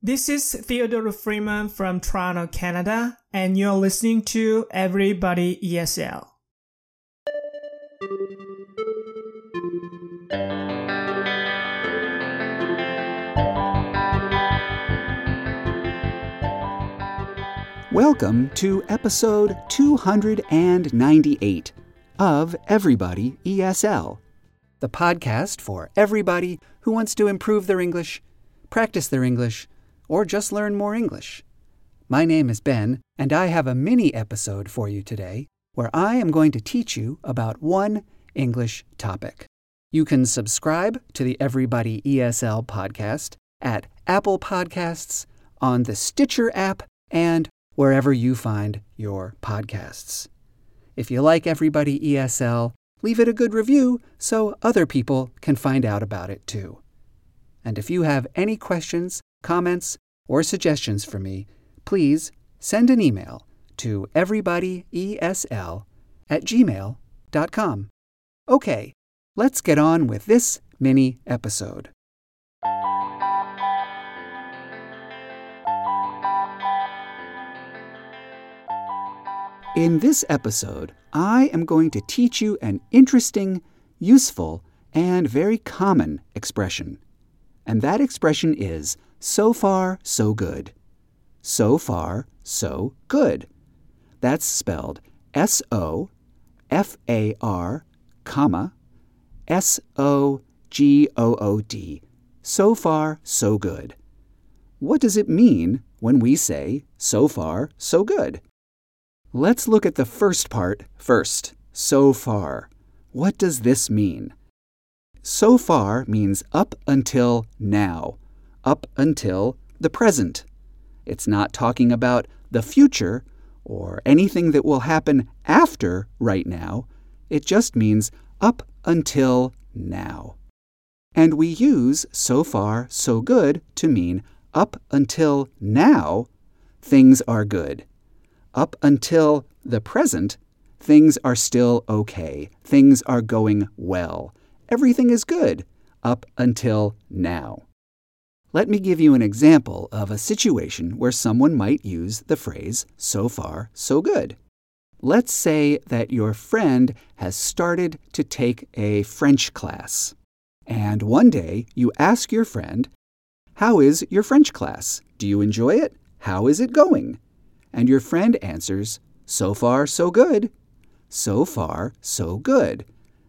This is Theodore Freeman from Toronto, Canada, and you're listening to Everybody ESL. Welcome to episode 298 of Everybody ESL, the podcast for everybody who wants to improve their English, practice their English, or just learn more English. My name is Ben, and I have a mini episode for you today where I am going to teach you about one English topic. You can subscribe to the Everybody ESL podcast at Apple Podcasts, on the Stitcher app, and wherever you find your podcasts. If you like Everybody ESL, leave it a good review so other people can find out about it too. And if you have any questions, comments, or suggestions for me, please send an email to everybodyesl at gmail.com. Okay, let's get on with this mini episode. In this episode, I am going to teach you an interesting, useful, and very common expression. And that expression is so far, so good. So far, so good. That's spelled S O F A R, comma, S O G O O D. So far, so good. What does it mean when we say so far, so good? Let's look at the first part first. So far. What does this mean? So far means up until now, up until the present. It's not talking about the future or anything that will happen after right now. It just means up until now. And we use so far, so good to mean up until now, things are good up until the present, things are still okay. Things are going well. Everything is good up until now. Let me give you an example of a situation where someone might use the phrase, so far, so good. Let's say that your friend has started to take a French class. And one day you ask your friend, How is your French class? Do you enjoy it? How is it going? And your friend answers, So far, so good. So far, so good.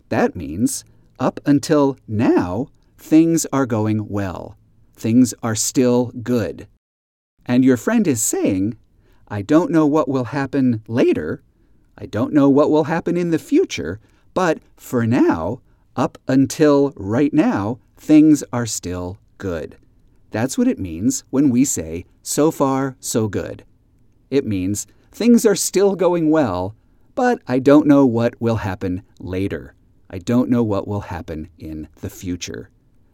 That means, up until now, things are going well. Things are still good. And your friend is saying, I don't know what will happen later. I don't know what will happen in the future. But for now, up until right now, things are still good. That's what it means when we say, so far, so good. It means things are still going well, but I don't know what will happen later. I don't know what will happen in the future.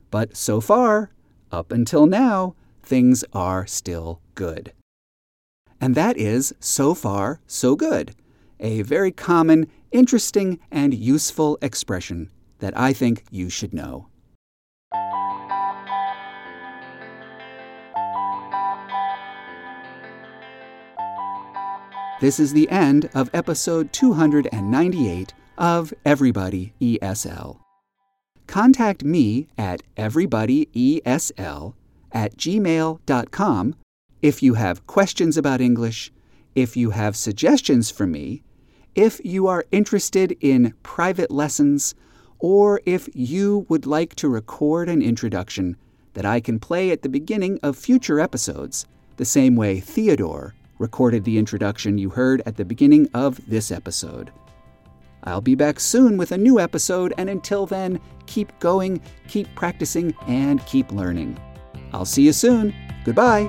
But so far, up until now, things are still good. And that is so far, so good. A very common, interesting, and useful expression that I think you should know. This is the end of episode 298 of Everybody ESL. Contact me at everybodyesl at gmail.com if you have questions about English, if you have suggestions for me, if you are interested in private lessons, or if you would like to record an introduction that I can play at the beginning of future episodes, the same way Theodore recorded the introduction you heard at the beginning of this episode. I'll be back soon with a new episode, and until then, keep going, keep practicing, and keep learning. I'll see you soon. Goodbye.